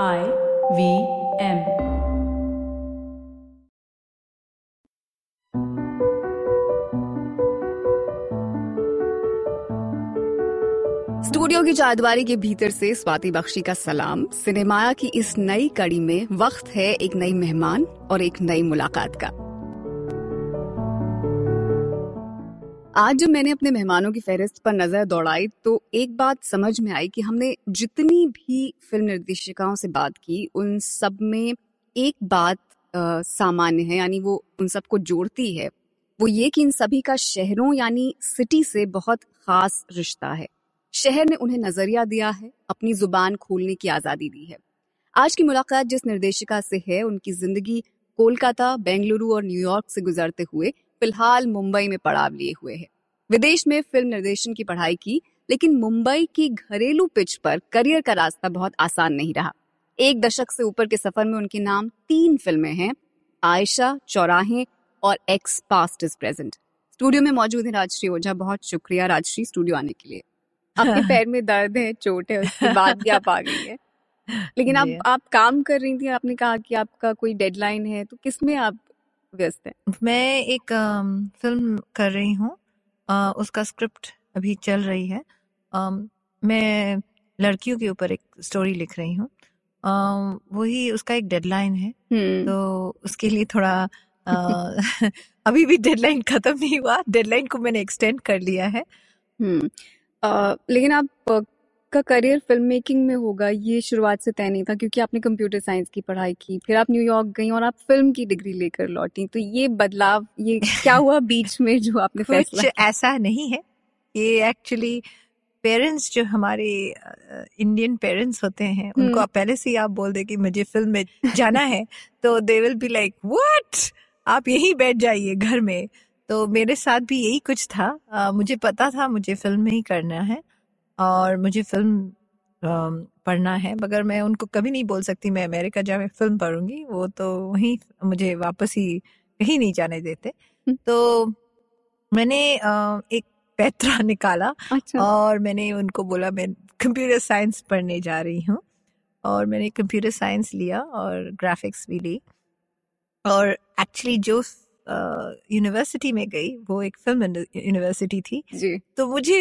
I V M studio की चारदीवारी के भीतर से स्वाति बख्शी का सलाम। सिनेमाया की इस नई कड़ी में वक्त है एक नई मेहमान और एक नई मुलाकात का। आज जब मैंने अपने मेहमानों की फहरिस्त पर नज़र दौड़ाई तो एक बात समझ में आई कि हमने जितनी भी फ़िल्म निर्देशिकाओं से बात की, उन सब में एक बात सामान्य है, यानी वो उन सबको जोड़ती है। वो ये कि इन सभी का शहरों, यानी सिटी से बहुत खास रिश्ता है। शहर ने उन्हें नज़रिया दिया है, अपनी ज़ुबान खोलने की आज़ादी दी है। आज की मुलाकात जिस निर्देशिका से है, उनकी ज़िंदगी कोलकाता, बेंगलुरु और न्यूयॉर्क से गुजरते हुए फ़िलहाल मुंबई में पड़ाव लिए हुए है। विदेश में फ़िल्म निर्देशन की पढ़ाई की लेकिन मुंबई की घरेलू पिच पर करियर का रास्ता बहुत आसान नहीं रहा। एक दशक से ऊपर के सफ़र में उनके नाम तीन फ़िल्में हैं आयशा चौराहे और ex past is present studio में मौजूद है राजश्री ओझा बहुत शुक्रिया राजश्री स्टूडियो आने के लिए। आपके पैर में दर्द है चोट है उसके बाद भी आप आ गई है। लेकिन आप आप काम कर रही थी आपने कहा कि आपका कोई डेडलाइन है तो किसमें आप व्यस्त हैं। मैं एक अम, फ़िल्म कर रही हूँ। उसका स्क्रिप्ट अभी चल रही है। अम, मैं लड़कियों के ऊपर एक स्टोरी लिख रही हूँ। वही उसका एक डेडलाइन है। हम्म। तो उसके लिए थोड़ा अ, अभी भी डेडलाइन खत्म नहीं हुआ। डेडलाइन को मैंने एक्सटेंड कर लिया है। अ, लेकिन आप अ, का करियर फ़िल्म मेकिंग में होगा ये शुरुआत से तय नहीं था क्योंकि आपने कंप्यूटर साइंस की पढ़ाई की फिर आप न्यूयॉर्क गई और आप फ़िल्म की डिग्री लेकर लौटी। तो ये बदलाव ये क्या हुआ बीच में जो आपने कुछ फैसला ऐसा नहीं है। ये एक्चुअली पेरेंट्स जो हमारे इंडियन पेरेंट्स होते हैं उनको हम्म। आप पहले से ही आप बोल दे कि मुझे फ़िल्म में जाना है तो they will be like what आप यहीं बैठ जाइए घर में। तो मेरे साथ भी यही कुछ था। अ, मुझे पता था मुझे फ़िल्म में ही करना है। और मुझे फ़िल्म पढ़ना है। मगर मैं उनको कभी नहीं बोल सकती मैं अमेरिका जा फ़िल्म पढ़ूँगी। वो तो वहीं मुझे वापस ही कहीं नहीं जाने देते। हम्म। तो मैंने एक पैतरा निकाला अच्छा। और मैंने उनको बोला मैं कंप्यूटर साइंस पढ़ने जा रही हूँ। और मैंने कंप्यूटर साइंस लिया और ग्राफिक्स भी ली। और एक्चुअली जो यूनिवर्सिटी में गई वो एक फ़िल्म यूनिवर्सिटी थी। जी। तो मुझे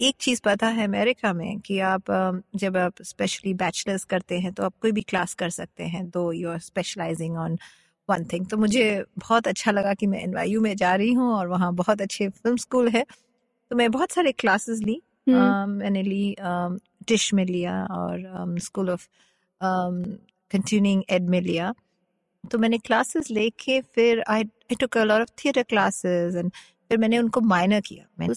एक चीज़ पता है अमेरिका में कि आप जब आप स्पेशली बैचलर्स करते हैं तो आप कोई भी क्लास कर सकते हैं though you are specialising on one thing तो मुझे बहुत अच्छा लगा कि मैं एनवायू में जा रही हूँ और वहाँ बहुत अच्छे फ़िल्म स्कूल है। तो मैं बहुत सारे क्लासेस ली हम्म। मैंने ली टिश में लिया और स्कूल ऑफ़ कंटिन्यूइंग एड में लिया। तो मैंने क्लासेस लेके फिर I I took a lot of theatre classes and फिर मैंने उनको माइनर किया। मैं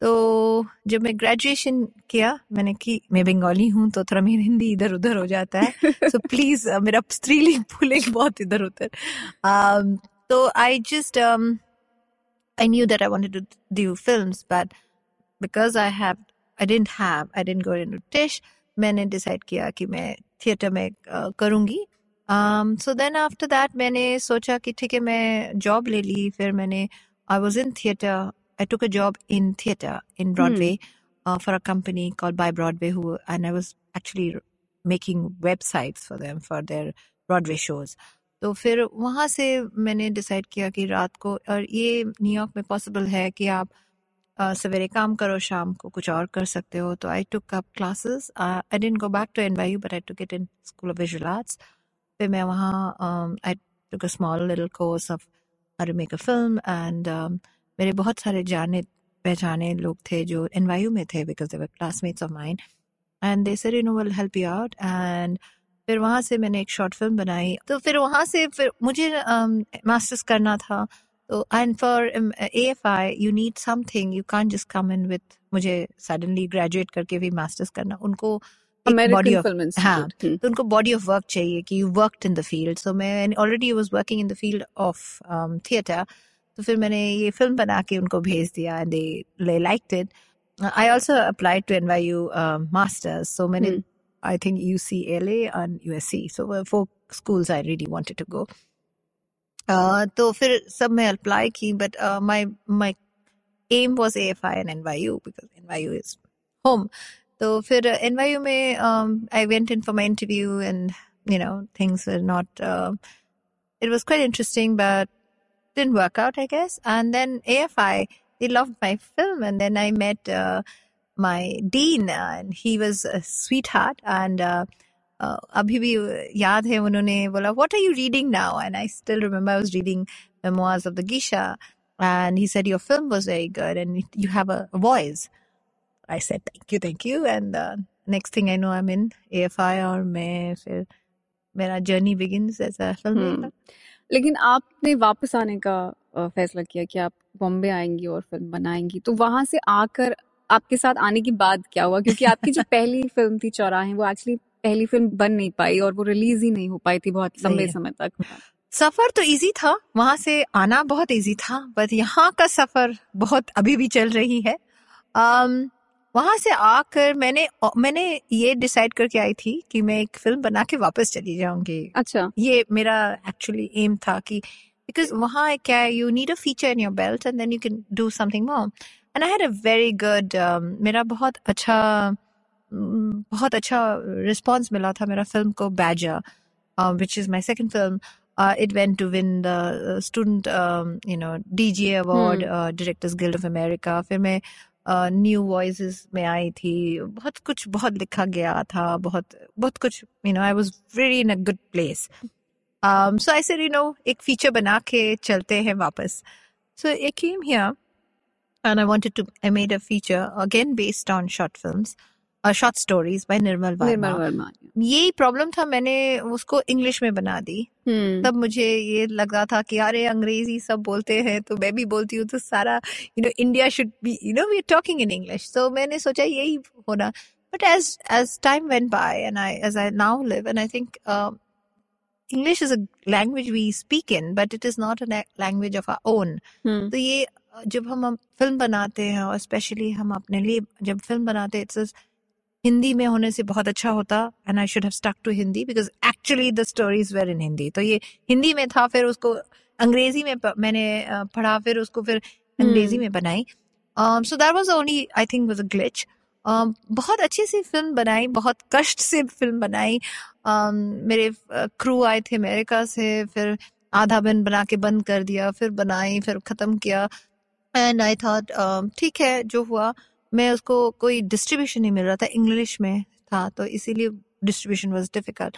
तो जब मैं ग्रेजुएशन किया मैंने की मैं बंगाली हूँ तो थोड़ा मेरी हिंदी इधर उधर हो जाता है। सो प्लीज़ so, मेरा स्त्रीलिंग पुलिंग बहुत इधर उधर um, तो I just I knew that I wanted to do films, but because I have, I didn't have, I didn't go into Tish. मैंने decide किया कि मैं थिएटर में uh, करूँगी। Um, so then after that मैंने सोचा कि ठीक है मैं जॉब ले ली फिर मैंने I was in theater I took a job in theater in Broadway uh, for a company called By Broadway who and I was actually making websites for them for their Broadway shows तो फिर वहाँ से मैंने decide किया कि रात को और ये न्यूयॉर्क में पॉसिबल है कि आप अ, सवेरे काम करो शाम को कुछ और कर सकते हो तो I took up classes I didn't go back to N NYU but I took it in school of visual arts फिर मैं वहाँ I took a small little course of how make a film and मेरे बहुत सारे जाने पहचाने लोग थे जो एनवायू में थे because they were classmates of mine and they said you know will help you out and फिर वहाँ से मैंने एक शॉर्ट फ़िल्म बनाई। तो फिर वहाँ से फिर मुझे मास्टर्स um, करना था। तो and for A F I you need something you can just come in with मुझे सडनली ग्रेजुएट करके भी मास्टर्स करना। उनको बॉडी अमेरिकन ऑफ़ फ़िल्म हाँ इंस्टीट्यूट तो उनको बॉडी ऑफ़ वर्क चाहिए कि you worked in the field so मैं already was working in the field of theatre तो फिर मैंने ये फ़िल्म बना के उनको भेज दिया and they liked it I also applied to NYU masters so मैंने hmm I think UCLA and USC. So were four schools I really wanted to go. Uh, तो फिर सब मैं अप्लाई की but my my aim was AFI and NYU because NYU is home. तो फिर N में I went in for my interview and you know things were not uh, it was quite interesting but didn't work out i guess and then afi they loved my film and then i met uh, my dean and he was a sweetheart and uh, uh, अभी भी याद है उन्होंने बोला what are you reading now and I still remember I was reading memoirs of the Geisha and he said your film was very good and you have a voice I said thank you thank you. And uh, next thing I know I'm in AFI और मैं फिर मेरा journey begins as film लेकिन आपने वापस आने का अ, फैसला किया कि आप बॉम्बे आएँगी और फ़िल्म बनाएँगी। तो वहाँ से आकर आपके साथ आने के बाद क्या हुआ? क्योंकि आपकी जो पहली फ़िल्म थी चौराहे वो एक्चुअली पहली फ़िल्म बन नहीं पाई और वो रिलीज़ ही नहीं हो पाई थी बहुत लंबे समय तक। सफ़र तो इजी था। वहाँ से आना बहुत इजी था बट यहाँ का सफ़र बहुत अभी भी चल रही है। Um, वहाँ से आकर मैंने मैंने ये डिसाइड करके आई थी कि मैं एक फ़िल्म बना के वापस चली जाऊँगी। अच्छा। ये मेरा एक्चुअली एम था कि बिकॉज़ वहाँ क्या है you need a feature in your belt and then you can do something more and I had a very good मेरा बहुत अच्छा बहुत अच्छा रिस्पांस मिला था मेरा फ़िल्म को बैजा which is my second film it went to win the student you know DGA award directors guild of America फिर मैं न्यू वॉइसेस में आई थी बहुत कुछ बहुत लिखा गया था बहुत बहुत कुछ you know I was very in a good place um so i said you know एक फीचर बना के चलते हैं वापस so I came here and I wanted to I made a feature again based on short films uh, stories stories by Nirmal Nirmal Verma यही problem था मैंने उसको इंग्लिश में बना दी। हम्म तब मुझे ये लगा था कि अरे अंग्रेज़ी सब बोलते हैं तो मैं भी बोलती हूँ तो सारा you know India should be you know we are talking in English तो मैंने सोचा यही होना। But as as time went by and I as I now live and I think English is a language we speak in but it is not a language of our own तो ये जब हम film बनाते हैं और specially हम अपने लिए जब फ़िल्म बनाते हैं इट्स हिंदी में होने से बहुत अच्छा होता and I should have stuck to Hindi because actually the stories were in Hindi. तो ये हिंदी में था फिर उसको अंग्रेज़ी में मैंने पढ़ा फिर उसको फिर अंग्रेज़ी हम्म। में बनाई so that was only I think was a glitch बहुत अच्छी सी फ़िल्म बनाई बहुत कष्ट से फ़िल्म बनाई। um, मेरे क्रू आए थे अमेरिका से फिर आधा बन बना के बंद कर दिया फिर बनाई फिर खत्म किया। एंड आई थॉट ठीक है जो हुआ। मैं उसको कोई डिस्ट्रीब्यूशन नहीं मिल रहा था इंग्लिश में था तो इसीलिए डिस्ट्रीब्यूशन वाज डिफ़िकल्ट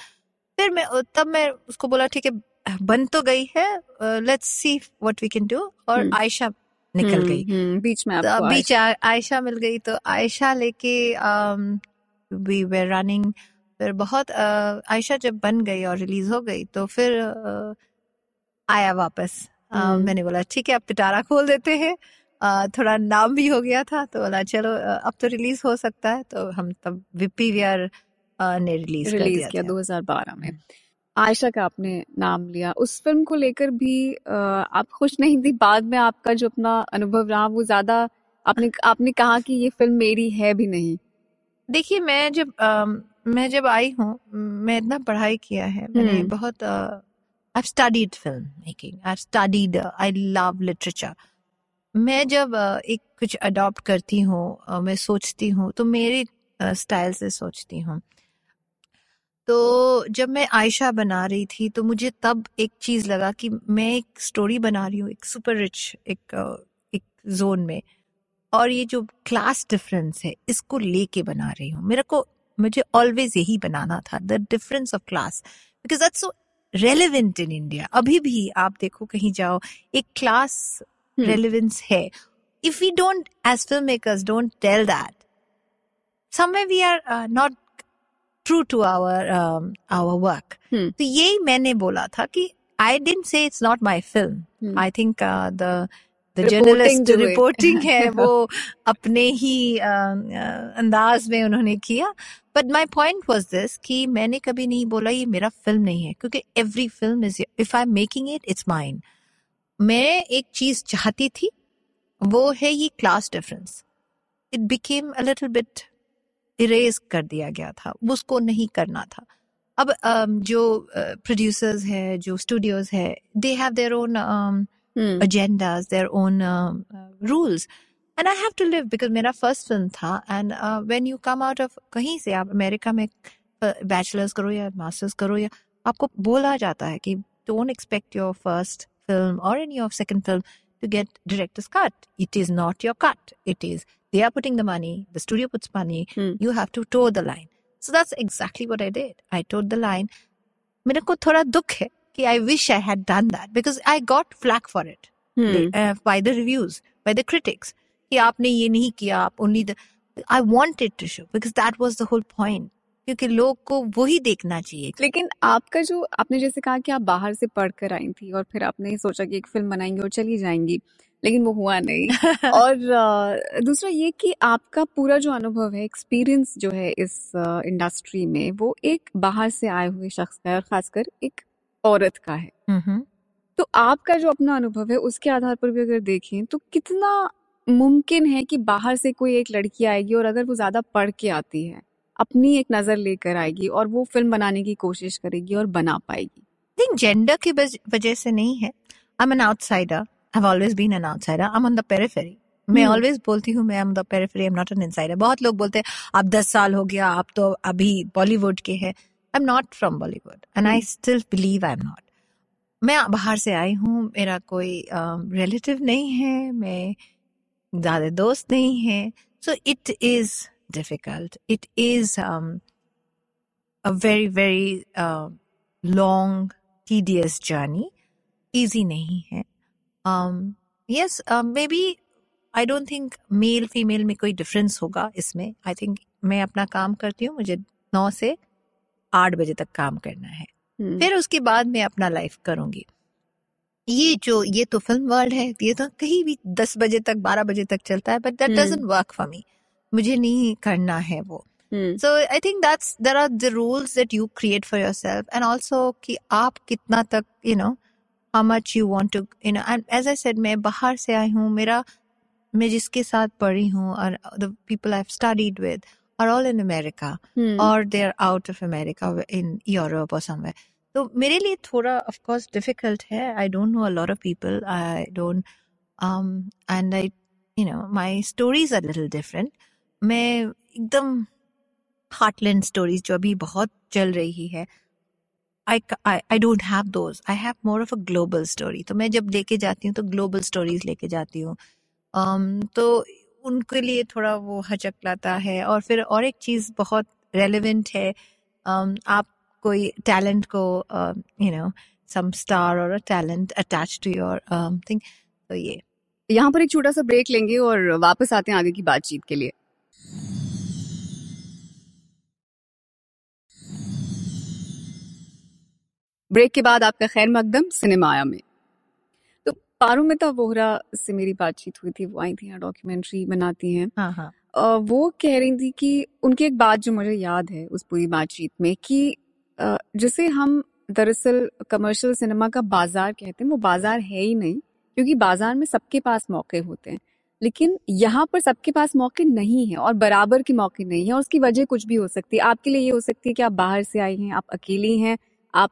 फिर मैं तब मैं उसको बोला ठीक है बन तो गई है let's see what we can do और हम्म। आयशा निकल हम्म गई। हम्म बीच में आपको बीच आयशा मिल गई तो आयशा लेके वी वे रनिंग फिर बहुत आयशा जब बन गई और रिलीज़ हो गई तो फिर आया वापस। मैंने बोला ठीक है अब पिटारा खोल देते हैं। थोड़ा नाम भी हो गया था तो बोला चलो अब तो रिलीज़ हो सकता है। तो हम तब विपी वीआर ने रिलीज़ रिलीज़ कर दिया किया था। 2012 में। हम्म। आयशा का आपने नाम लिया। उस फ़िल्म को लेकर भी आप खुश नहीं थी? बाद में आपका जो अपना अनुभव रहा वो ज़्यादा आपने आपने कहा कि ये फ़िल्म मेरी है भी नहीं। देखिए मैं जब अम, मैं जब आई हूँ मैं इतना पढ़ाई किया है मैंने हम्म। बहुत I studied film making I studied I love literature मैं जब एक कुछ अडॉप्ट करती हूँ मैं सोचती हूँ तो मेरे स्टाइल से सोचती हूँ। तो जब मैं आयशा बना रही थी तो मुझे तब एक चीज़ लगा कि मैं एक स्टोरी बना रही हूँ, एक सुपर रिच एक एक जोन में। और ये जो क्लास डिफरेंस है, इसको लेके बना रही हूँ। मेरे को, मुझे ऑलवेज यही बनाना था the difference of class because that's so relevant in India अभी भी आप देखो, कहीं जाओ, एक क्लास रेलिवेंस है don't as filmmakers don't tell that somewhere we are uh, not true to our um, our work हम्म तो यही मैंने बोला था कि say it's not my film हम्म I think uh, the the reporting है है वो अपने ही uh, uh, अंदाज में उन्होंने किया but my point was this कि मैंने कभी नहीं बोला ये मेरा फ़िल्म नहीं है क्योंकि every film is if I am making it it's mine मैं एक चीज़ चाहती थी वो है ये class difference it became a little bit erase कर दिया गया था उसको नहीं करना था। अब जो प्रोड्यूसर्स है जो स्टूडियोज है they have their own agendas agendas, own rules. And I have to live because मेरा फ़र्स्ट फ़िल्म था and when you come out of कहीं से आप अमेरिका में बैचलर्स करो या मास्टर्स करो या आपको बोला जाता है कि don't expect your first film or in your second film to get director's cut. It is not your cut. It is they are putting the money, the studio puts money, Hmm. you have to toe the line. So that's exactly what I did. I towed the line. मेरे को थोड़ा दुख है कि I wish I had done that because I got flack for it Hmm. uh, by the reviews, by the critics. कि आपने ये नहीं किया आप only the I wanted to show because that was the whole point. क्योंकि लोग को वही देखना चाहिए। लेकिन आपका जो आपने जैसे कहा कि आप बाहर से पढ़कर आई थी और फिर आपने सोचा कि एक फ़िल्म बनाएँगे और चली जाएँगी लेकिन वो हुआ नहीं। और दूसरा ये कि आपका पूरा जो अनुभव है एक्सपीरियंस जो है इस इंडस्ट्री में वो एक बाहर से आए हुए शख्स का है और खासकर एक औरत का है। हम्म। तो आपका जो अपना अनुभव है उसके आधार पर भी अगर देखें तो कितना मुमकिन है कि बाहर से कोई एक लड़की आएगी और अगर वो ज़्यादा पढ़ के आती है अपनी एक नज़र लेकर आएगी और वो फ़िल्म बनाने की कोशिश करेगी और बना पाएगी। Think जेंडर की वजह से नहीं है। I am an outsider I have always been an outsider I am on the periphery मैं। ऑलवेज बोलती हूँ मैं am the periphery I am not an insider बहुत लोग बोलते हैं आप दस साल हो गया आप तो अभी बॉलीवुड के हैं. I am not from Bollywood and I still believe I am not मैं बाहर से आई हूँ मेरा कोई रिलेटिव नहीं है मैं ज़्यादा दोस्त नहीं है। So it is difficult it is a very very uh, long tedious journey. Easy नहीं है. Um, yes uh, maybe I don't think male female में कोई डिफरेंस होगा इसमें. आई थिंक मैं अपना काम करती हूँ मुझे नौ से आठ बजे तक काम करना है. हम्म, फिर उसके बाद मैं अपना लाइफ करूँगी. ये जो ये तो फ़िल्म वर्ल्ड है ये तो कहीं भी दस बजे तक बारह बजे तक चलता है but that. Doesn't work for me मुझे नहीं करना है वो हम्म, so i think that's there are the rules that you create for yourself and also कि आप कितना तक you know how much you want to you know and as i said मैं बाहर से आई हूँ मेरा मैं जिसके साथ पढ़ी हूँ और the people i've studied with are all in america hmm, or they're out of america in europe or somewhere तो मेरे लिए थोड़ा course difficult है a lot of people i don't um and i you know my stories are a little different मैं एकदम heartland stories जो अभी बहुत चल रही है I I don't have those I have more of a global story तो मैं जब लेके जाती हूँ तो ग्लोबल स्टोरीज लेके जाती हूँ। um, तो उनके लिए थोड़ा वो हचक लाता है और फिर और एक चीज़ बहुत रेलेवेंट है। um, आप कोई टैलेंट को यू नो सम स्टार और talent attach to your thing तो ये। यहाँ पर एक छोटा सा ब्रेक लेंगे और वापस आते हैं आगे की बातचीत के लिए। ब्रेक के बाद आपका खैर मकदम सिनेमाया में। तो पारुमिता वोहरा से मेरी बातचीत हुई थी वो आई थी यहाँ डॉक्यूमेंट्री बनाती हैं। हाँ हाँ। वो कह रही थी कि उनकी एक बात जो मुझे याद है उस पूरी बातचीत में कि जिसे हम दरअसल कमर्शियल सिनेमा का बाज़ार कहते हैं वो बाज़ार है ही नहीं क्योंकि बाज़ार में सबके पास मौके होते हैं। लेकिन यहाँ पर सबके पास मौके नहीं है और बराबर के मौके नहीं है और उसकी वजह कुछ भी हो सकती है। आपके लिए ये हो सकती है कि आप बाहर से आई हैं आप अकेली हैं आप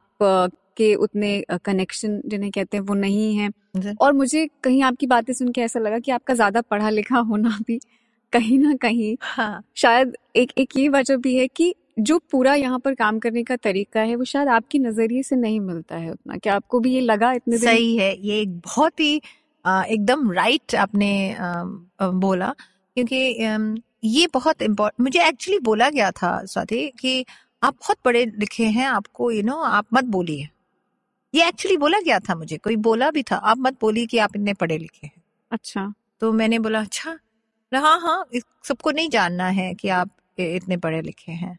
के उतने कनेक्शन जिन्हें कहते हैं वो नहीं है। और मुझे कहीं आपकी बातें सुन के ऐसा लगा कि आपका ज़्यादा पढ़ा लिखा होना भी कहीं ना कहीं हाँ। शायद एक एक ये वजह भी है कि जो पूरा यहाँ पर काम करने का तरीका है वो शायद आपकी नज़रिए से नहीं मिलता है उतना। क्या आपको भी ये लगा इतने दिन? सही है। ये एक बहुत ही एकदम राइट आपने बोला। क्योंकि ये बहुत इम्पोर्टेंट मुझे एक्चुअली बोला गया था स्वाति कि आप बहुत पढ़े लिखे हैं आपको यू नो आप मत बोलिए। ये एक्चुअली बोला गया था मुझे कोई बोला भी था आप मत बोलिए कि आप इतने पढ़े लिखे हैं। अच्छा। तो मैंने बोला अच्छा हाँ हाँ सबको नहीं जानना है कि आप इतने पढ़े लिखे हैं।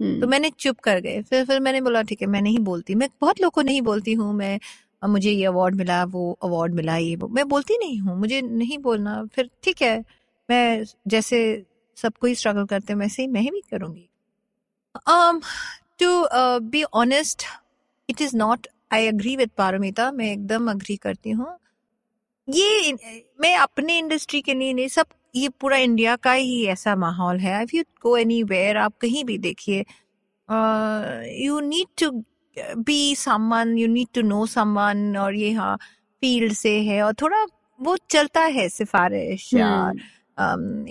हम्म, तो मैंने चुप कर गए। फिर फिर मैंने बोला ठीक है मैं नहीं बोलती मैं बहुत लोग को नहीं बोलती हूँ मैं मुझे ये अवार्ड मिला वो अवार्ड मिला ये वो मैं बोलती नहीं हूँ मुझे नहीं बोलना फिर ठीक है मैं जैसे सब कोई स्ट्रगल करते हैं वैसे ही मैं भी करूँगी। Um to uh, be honest it is not i agree with Paramita मैं एकदम अग्री करती हूँ। ये मैं अपने इंडस्ट्री के लिए नहीं सब ये पूरा इंडिया का ही ऐसा माहौल है। इफ़ यू गो एनीवेयर आप कहीं भी देखिए you need to be someone you need to know someone और ये हाँ फ़ील्ड से है और थोड़ा वो चलता है सिफारिश या हम्म,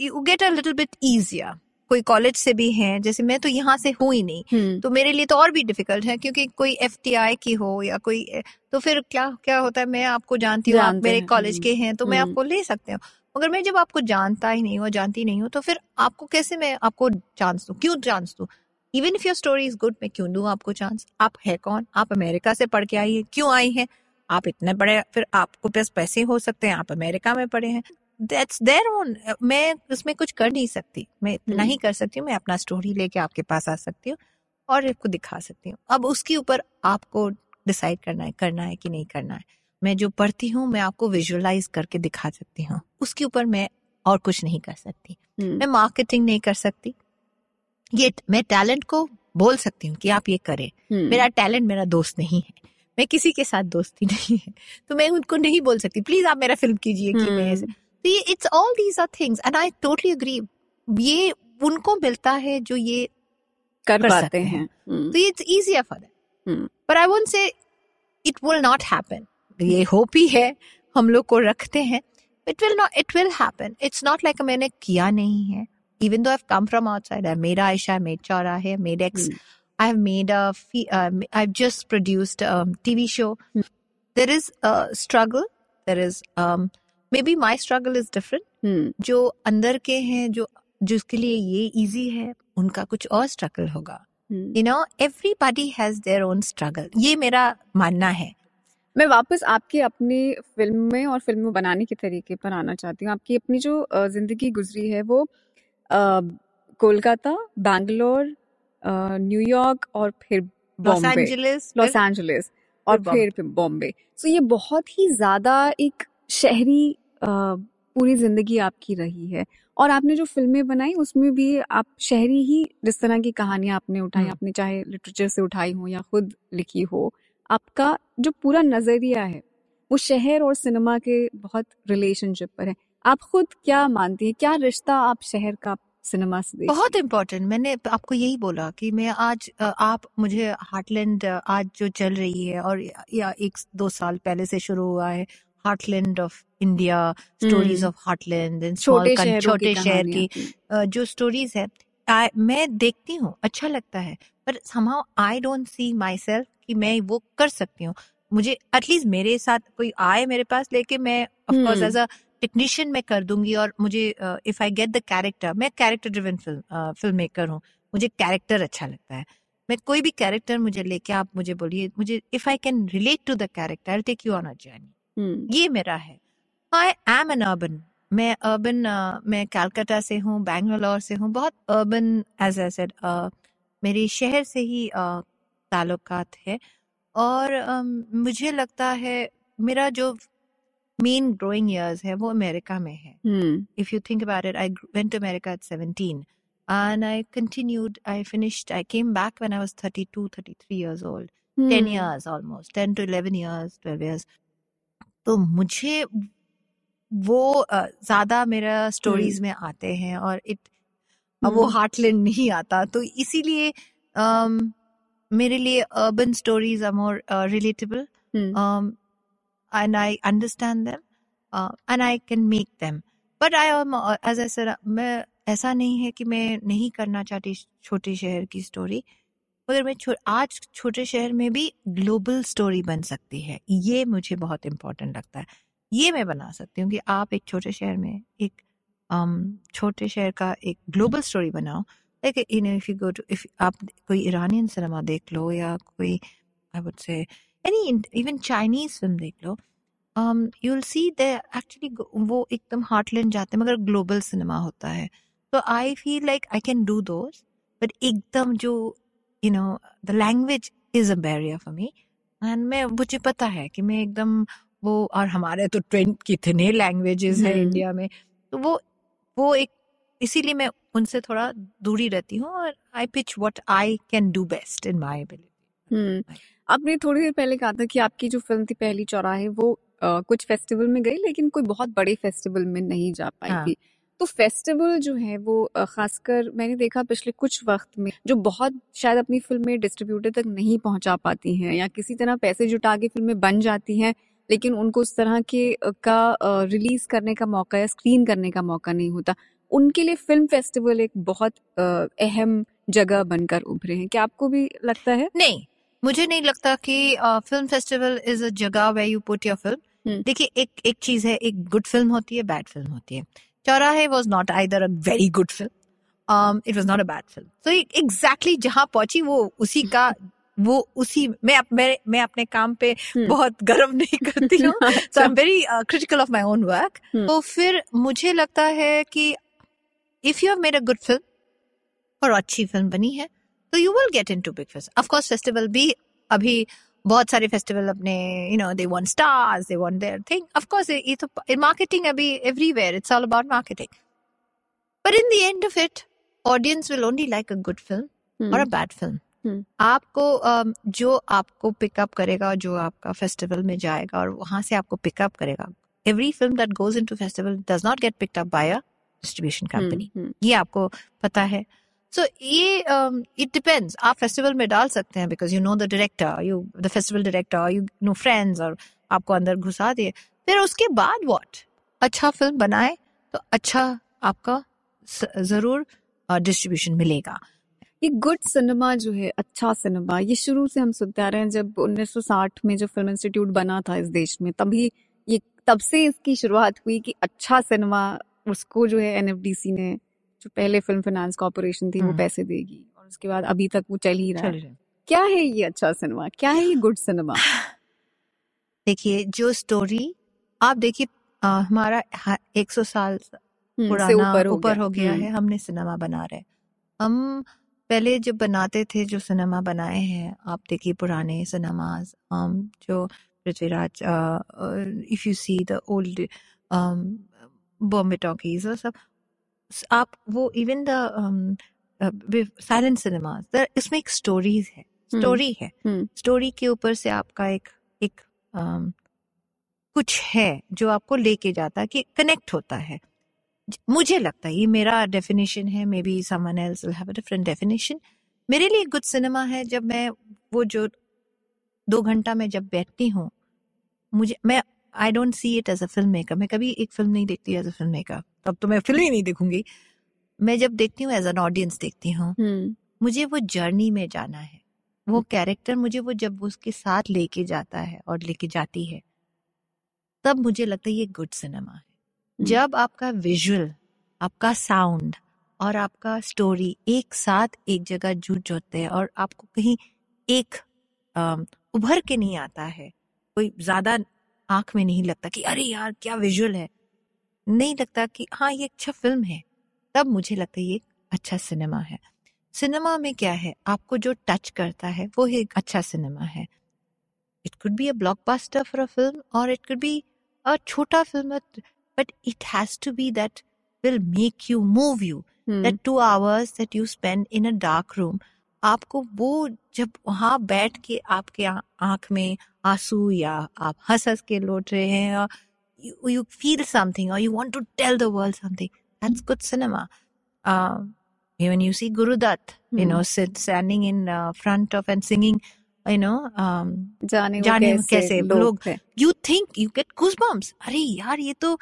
you get a little bit easier कोई कॉलेज से भी हैं जैसे मैं तो यहाँ से हूँ ही नहीं हम्म, तो मेरे लिए तो और भी डिफ़िकल्ट है क्योंकि कोई एफटीआई की हो या कोई तो फिर क्या क्या होता है मैं आपको जानती हूँ आप मेरे कॉलेज हम्म, के हैं तो मैं हम्म। आपको ले सकते हूँ। मगर मैं जब आपको जानता ही नहीं हूँ जानती नहीं हूँ तो फिर आपको कैसे मैं आपको चांस दूँ? क्यों चांस दूँ? Even if your story is good मैं क्यों दूँ आपको चांस आप है कौन? आप अमेरिका से पढ़ के आई है क्यों आई है? आप इतने बड़े फिर आपको पास पैसे हो सकते हैं आप अमेरिका में पढ़े हैं। दैट्स देयर ओन मैं उसमें कुछ कर नहीं सकती। मैं इतना हम्म। ही कर सकती हूँ मैं अपना स्टोरी लेके आपके पास आ सकती हूँ और आपको दिखा सकती हूँ। अब उसके ऊपर आपको डिसाइड करना है करना है कि नहीं करना है। मैं जो पढ़ती हूँ मैं आपको विजुअलाइज करके दिखा सकती हूँ। उसके ऊपर मैं और कुछ नहीं कर सकती। हम्म, मैं मार्केटिंग नहीं कर सकती। ये मैं टैलेंट को बोल सकती हूँ कि आप ये करें। हम्म, मेरा टैलेंट मेरा दोस्त नहीं है। मैं किसी के साथ दोस्ती नहीं है। तो मैं उनको नहीं बोल सकती। प्लीज़ आप मेरा फ़िल्म कीजिए कि मैं it's all these are things and I totally agree ये उनको मिलता है जो ये कर कर पाते हैं। हैं हम्म, तो इट्स इजियर फॉर हम्म। पर I won't say it will not happen ये होप ही है हम लोग को रखते हैं it will not it will happen it's not like मैंने किया नहीं है even though I've come from outside, I made Aisha, I made Chaurahe, I made X, Hmm. I've made a, uh, I've just produced a TV show. Hmm. There is a struggle. There is, um, maybe be my struggle is different जो अंदर के हैं जो जिसके लिए ये easy है उनका कुछ और स्ट्रगल होगा। You know everybody has their own struggle ये मेरा मानना है। मैं वापस आपके अपनी फ़िल्म में और फ़िल्म बनाने के तरीके पर आना चाहती हूँ। आपकी अपनी जो ज़िंदगी गुजरी है वो कोलकाता बैंगलोर न्यूयॉर्क और फिर लॉस एंजलिस लॉस एंजलिस और फिर बॉम्बे। सो ये बहुत ही ज़्यादा एक शहरी पूरी ज़िंदगी आपकी रही है। और आपने जो फ़िल्में बनाई उसमें भी आप शहरी ही जिस तरह की कहानियाँ आपने उठाई हम्म। आपने चाहे लिटरेचर से उठाई हो या खुद लिखी हो आपका जो पूरा नज़रिया है वो शहर और सिनेमा के बहुत रिलेशनशिप पर है। आप खुद क्या मानती हैं? क्या रिश्ता आप शहर का सिनेमा से बहुत इम्पोर्टेंट मैंने आपको यही बोला कि मैं आज आप मुझे हार्टलैंड आज जो चल रही है और या एक दो साल पहले से शुरू हुआ है heartland of India stories. Of heartland and छोटे छोटे शहर की जो स्टोरीज है I- मैं देखती हूँ अच्छा लगता है पर somehow I don't see myself कि मैं वो कर सकती हूँ मुझे एटलीस्ट मेरे साथ कोई आए मेरे पास लेके मैं ऑफकोर्स। एज अ टेक्नीशियन मैं कर दूँगी और मुझे if I get the character मैं character driven film film maker हूँ मुझे कैरेक्टर अच्छा लगता है मैं कोई भी कैरेक्टर मुझे लेके आप मुझे बोलिए मुझे if I can relate to the character I take you on a journey hmm. ये मेरा है। आई एम एन अर्बन मैं अर्बन मैं कलकत्ता से हूँ बैंगलोर से हूँ बहुत अर्बन एज आई सेड मेरे शहर से ही uh, है। और um, मुझे लगता है मेरा जो मेन ग्रोइंग ईयर्स है वो अमेरिका में है। If you think about it I went to America at seventeen and I continued I finished I came back when I was thirty two thirty three years old ten years almost ten two eleven years twelve years तो मुझे वो ज़्यादा मेरा stories में आते हैं और it अब वो हार्टलैंड नहीं आता। तो इसीलिए मेरे लिए urban stories are more relatable and I understand them uh, and I can make them. But I am, uh, as I said, मैं ऐसा नहीं है कि मैं नहीं करना चाहती छोटे शहर की स्टोरी मगर मैं आज छोटे शहर में भी ग्लोबल स्टोरी बन सकती है। ये मुझे बहुत इम्पोर्टेंट लगता है। ये मैं बना सकती हूँ कि आप एक छोटे शहर में एक छोटे शहर का एक ग्लोबल स्टोरी बनाओ। Like you know if you go to if आप कोई ईरानियन सिनेमा देख लो या कोई I would say any even Chinese film देख लो you see they actually go- वो एकदम हार्टलैंड जाते हैं, मगर ग्लोबल सिनेमा होता है। तो I feel like I can do those but एकदम जो you know the language is a barrier for me and मैं मुझे पता है कि मैं एकदम वो और हमारे तो ट्वेंट कितने लैंग्वेजेस हैं। इंडिया में। तो वो वो एक इसीलिए मैं उनसे थोड़ा दूरी रहती हूँ और I pitch what I can do best in my ability आपने थोड़ी देर पहले कहा था कि आपकी जो फ़िल्म थी पहली चौराहे वो अ, कुछ फेस्टिवल में गई लेकिन कोई बहुत बड़े फेस्टिवल में नहीं जा पाई हाँ। थी। तो फेस्टिवल जो है वो खासकर मैंने देखा पिछले कुछ वक्त में जो बहुत शायद अपनी फ़िल्में डिस्ट्रीब्यूटर तक नहीं पहुँचा पाती हैं या किसी तरह पैसे जुटा के फ़िल्में बन जाती हैं लेकिन उनको उस तरह के का रिलीज़ करने का मौका या स्क्रीन करने का मौका नहीं होता। उनके लिए फ़िल्म फेस्टिवल एक बहुत अहम जगह बनकर उभरे हैं। क्या आपको भी लगता है? नहीं मुझे नहीं लगता कि फ़िल्म फेस्टिवल इज़ अ जगह way you put your film. देखिए एक एक चीज़ है एक गुड फ़िल्म होती है बैड फ़िल्म होती है। चौराहे was not either a very good film it was not a bad film तो एग्जैक्टली जहाँ पहुँची वो उसी का वो उसी मैं अप- मैं मैं अपने काम पे हम्म। बहुत गर्व नहीं करती हूँ। So I am very critical of my own work. तो फिर मुझे लगता है कि if you have made a good film और अच्छी फ़िल्म बनी है तो you will get into big fest of course festival भी अभी बहुत सारे फेस्टिवल अपने you know they want stars they want their thing of course ये तो मार्केटिंग अभी everywhere it's all about marketing but in the end of it audience will only like a good film और a bad film. आपको um, जो आपको pickup करेगा जो आपका फेस्टिवल में जाएगा और वहाँ से आपको पिकअप करेगा every film that goes into festival does not get picked up by a distribution company ये आपको पता है। सो ये इट डिपेंड्स आप फेस्टिवल में डाल सकते हैं because you know the director you the festival director you know friends और आपको अंदर घुसा दिए। फिर उसके बाद वॉट अच्छा फ़िल्म बनाए तो अच्छा आपका ज़रूर डिस्ट्रीब्यूशन मिलेगा। ये गुड सिनेमा जो है अच्छा सिनेमा ये शुरू से हम सुनते आ रहे हैं जब 1960 में जो फ़िल्म इंस्टीट्यूट बना था इस देश में, तभी ये, तब से इसकी शुरुआत हुई कि अच्छा सिनेमा उसको जो है एनएफडीसी ने जो पहले फ़िल्म फाइनेंस कॉर्पोरेशन थी वो हम्म। पैसे देगी और उसके बाद अभी तक वो चल ही रहा है। क्या है ये अच्छा सिनेमा क्या है ये गुड सिनेमा देखिए जो स्टोरी आप देखिए हमारा एक सौ साल हम्म, पुराना ऊपर हो गया। हो गया हम्म, है हमने सिनेमा बना रहे हम पहले जब बनाते थे जो सिनेमा बनाए हैं आप देखिए पुराने सिनेमाज um, जो Prithviraj if you see the old Bombay Talkies और सब आप वो इवन द साइलेंट सिनेमाज इसमें एक स्टोरीज है स्टोरी है। हम्म। स्टोरी के ऊपर से आपका एक एक um, कुछ है जो आपको लेके जाता है कि कनेक्ट होता है। मुझे लगता है ये मेरा डेफिनेशन है maybe someone else will have a different definition मेरे लिए गुड सिनेमा है जब मैं वो जो दो घंटा में जब बैठती हूँ मुझे मैं I don't see it as a film maker मैं कभी एक फ़िल्म नहीं देखती एज अ फ़िल्म मेकर तब तो मैं फ़िल्म ही नहीं देखूँगी। मैं जब देखती हूँ एज एन ऑडियंस देखती हूँ हम्म, मुझे वो जर्नी में जाना है। वो कैरेक्टर मुझे वो जब उसके साथ लेके जाता है और लेके जाती है तब मुझे लगता है ये गुड सिनेमा है। हम्म। जब आपका विजुअल आपका साउंड और आपका स्टोरी एक साथ एक जगह जुट जाते हैं और आपको कहीं एक अम, उभर के नहीं आता है कोई ज़्यादा आँख में नहीं लगता कि अरे यार क्या विजुअल है? नहीं लगता कि हाँ ये अच्छा फ़िल्म है। तब मुझे लगता है ये अच्छा सिनेमा है। सिनेमा में क्या है? आपको जो टच करता है वो एक अच्छा सिनेमा है। It could be a blockbuster for a film और इट कुड बी अ छोटा film but it has to be that will make you move you that two hours that you spend in a dark room आपको वो जब वहाँ बैठ के आपके आँख में आँसू या आप हंस हंस के लौट रहे हैं और you, you feel something or you want to tell the world something that's good cinema um, when you see Guru Dutt you know sit, standing in uh, front of and singing you know um, जाने वो जाने वो कैसे कैसे लोग लोग थे you think you get goosebumps अरे यार ये तो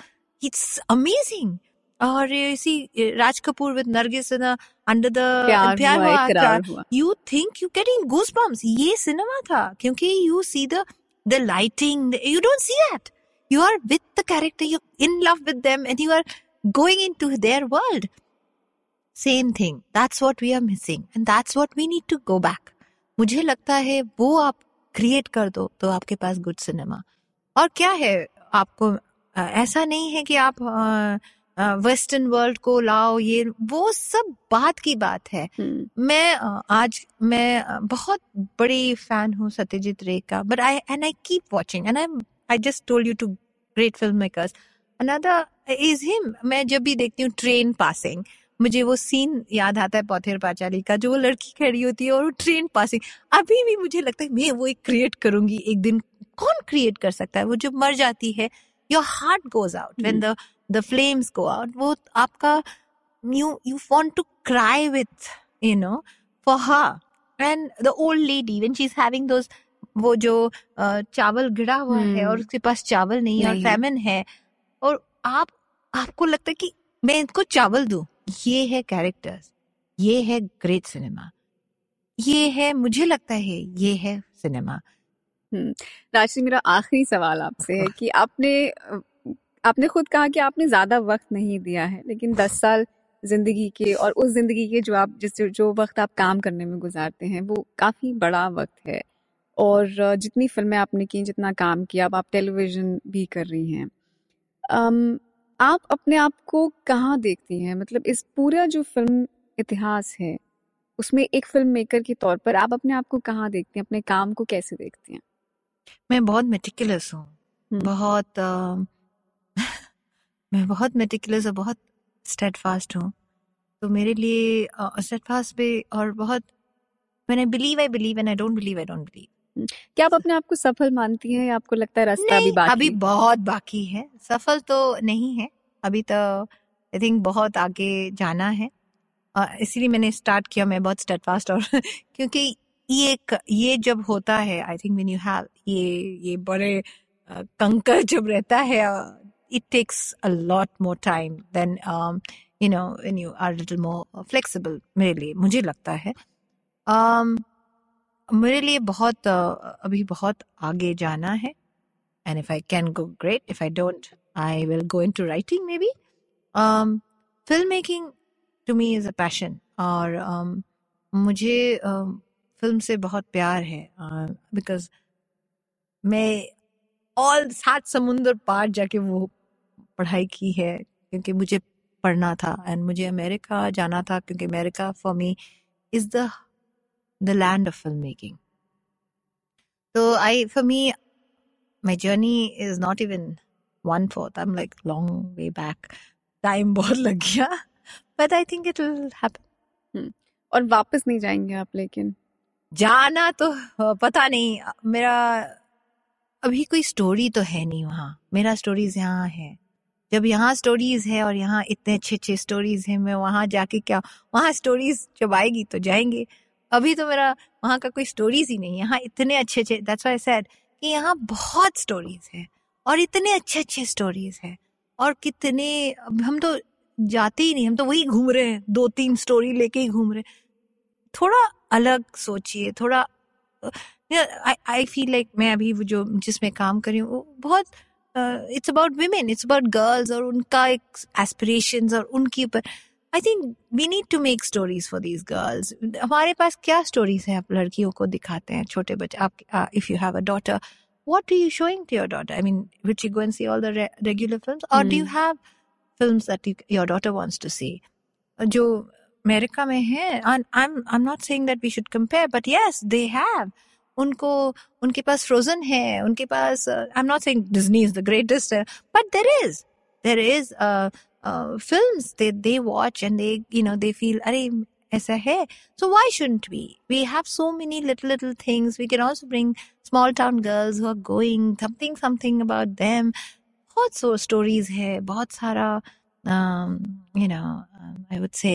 it's amazing और ये इसी Raj Kapoor with Nargis in a, under the प्यार प्यार हुआ हुआ इकरार हुआ you think you getting goosebumps ये सिनेमा था क्योंकि you see the the lighting the, you don't see that You are with the character you're in love with them and you are going into their world same thing that's what we are missing and that's what we need to go back मुझे लगता है वो आप create कर दो तो आपके पास good cinema और क्या है आपको अ, ऐसा नहीं है कि आप वेस्टर्न वर्ल्ड को लाओ ये वो सब बात की बात है हम्म, मैं आज मैं बहुत बड़ी फ़ैन हूँ सत्यजीत रे का but I and I keep watching and I I just told you two great film makers another is him मैं जब भी देखती हूँ ट्रेन पासिंग मुझे वो सीन याद आता है पौथेर पाचाली का जो वो लड़की खड़ी होती है और वो ट्रेन पासिंग अभी भी मुझे लगता है मैं वो एक क्रिएट करूँगी एक दिन कौन क्रिएट कर सकता है? वो जब मर जाती है your heart goes out when the the flames go out वो आपका you you you want to cry with you know for her. And the old lady when she's having those वो जो चावल गिरा हुआ है हम्म। और उसके पास चावल नहीं है और। फैमिन है और आप आपको लगता है कि मैं इनको चावल दू ये है कैरेक्टर्स ये है ग्रेट सिनेमा ये है मुझे लगता है ये है सिनेमा राशि मेरा आखिरी सवाल आपसे है कि आपने आपने खुद कहा कि आपने ज़्यादा वक्त नहीं दिया है लेकिन दस साल ज़िंदगी के और उस ज़िंदगी के जो आप जिस जो वक्त आप काम करने में गुजारते हैं वो काफ़ी बड़ा वक्त है और जितनी फ़िल्में आपने की जितना काम किया अब आप टेलीविज़न भी कर रही हैं। आप अपने आप को कहाँ देखती हैं? मतलब इस पूरा जो फ़िल्म इतिहास है उसमें एक फ़िल्म मेकर के तौर पर आप अपने आप को कहाँ देखती हैं? अपने काम को कैसे देखती हैं? मैं बहुत मेटिकुलस हूँ। हम्म। बहुत अ, मैं बहुत मेटिकुलस और बहुत स्टेडफास्ट हूँ। तो मेरे लिए स्टेडफास्ट भी और बहुत I believe I believe and I don't believe I don't believe क्या आप अपने आप को सफल मानती हैं या आपको लगता है रास्ता अभी बाकी अभी बहुत बाकी है। सफल तो नहीं है। अभी तो आई थिंक बहुत आगे जाना है। इसीलिए मैंने स्टार्ट किया मैं बहुत स्टेडफास्ट और क्योंकि ये ये जब होता है I think when you have ये ये बड़े कंकर जब रहता है it takes a lot more time than you know when you are little more flexible मेरे लिए मुझे लगता है। Um, मेरे लिए बहुत अभी बहुत आगे जाना है। And if I can go great if I don't I will go into writing maybe film making to me is a passion और um, मुझे um, फ़िल्म से बहुत प्यार है बिकॉज़ मैं ऑल सात समुंदर पार जाके वो पढ़ाई की है क्योंकि मुझे पढ़ना था। एंड मुझे अमेरिका जाना था क्योंकि America for me is the the land of film making तो I for me my journey is not even one fourth. I'm like long way back. Time बहुत लग गया. But I think it will happen. और वापस नहीं जाएँगे आप लेकिन जाना तो पता नहीं मेरा अभी कोई स्टोरी तो है नहीं वहाँ मेरा स्टोरीज यहाँ है जब यहाँ स्टोरीज है और यहाँ इतने अच्छे अच्छे स्टोरीज हैं मैं वहाँ जाके क्या वहाँ स्टोरीज जब आएगी तो जाएँगे अभी तो मेरा वहाँ का कोई स्टोरीज ही नहीं है। यहाँ इतने अच्छे अच्छे दैट्स व्हाई सेड कि यहाँ बहुत स्टोरीज है और इतने अच्छे अच्छे स्टोरीज है और कितने हम तो जाते ही नहीं, हम तो वही घूम रहे हैं दो तीन स्टोरी लेके ही घूम रहे हैं। थोड़ा अलग सोचिए, थोड़ा आई फील लाइक मैं अभी वो जो, जिसमें काम कर हूँ, वो बहुत it's about women it's about girls और उनका एक एस्पिरेशंस और उनके ऊपर I think we need to make stories for these girls हमारे पास क्या स्टोरीज हैं आप लड़कियों को दिखाते हैं छोटे बच्चे आप if you have a daughter what are you showing to your daughter i mean would you go and see all the re- regular films or do you Hmm. have films that you, your daughter wants to see जो America में है and I'm I'm not saying that we should compare but yes they have उनको उनके पास Frozen है उनके पास I am not saying Disney is the greatest but there is there is films they they watch and they you know they feel अरे ऐसा है so why shouldn't we we have so many little little things we can also bring small town girls who are going something something about them बहुत सो stories है बहुत सारा you know I would say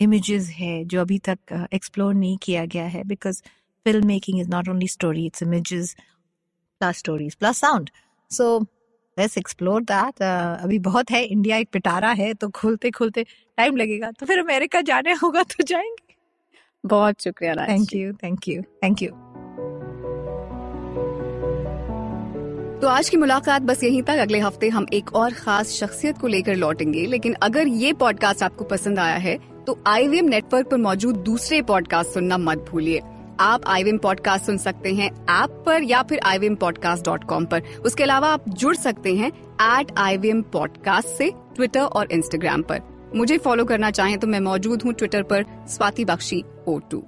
images है जो अभी तक explore नहीं किया गया है because film making is not only story it's images plus stories plus sound so let's explore that अभी बहुत है इंडिया एक पिटारा है तो खोलते खोलते टाइम लगेगा। तो फिर अमेरिका जाने होगा तो जाएँगे। बहुत शुक्रिया Raj thank you thank you thank you तो आज की मुलाकात बस यहीं तक अगले हफ़्ते हम एक और खास शख्सियत को लेकर लौटेंगे। लेकिन अगर ये पॉडकास्ट आपको पसंद आया है तो आईवीएम नेटवर्क पर मौजूद दूसरे पॉडकास्ट सुनना मत भूलिए। आप आई पॉडकास्ट सुन सकते हैं ऐप पर या फिर आई पॉडकास्ट डॉट कॉम पर। उसके अलावा आप जुड़ सकते हैं एट आई पॉडकास्ट से ट्विटर और इंस्टाग्राम पर। मुझे फॉलो करना चाहें तो मैं मौजूद हूँ ट्विटर पर, स्वाति बख्शी ओ टू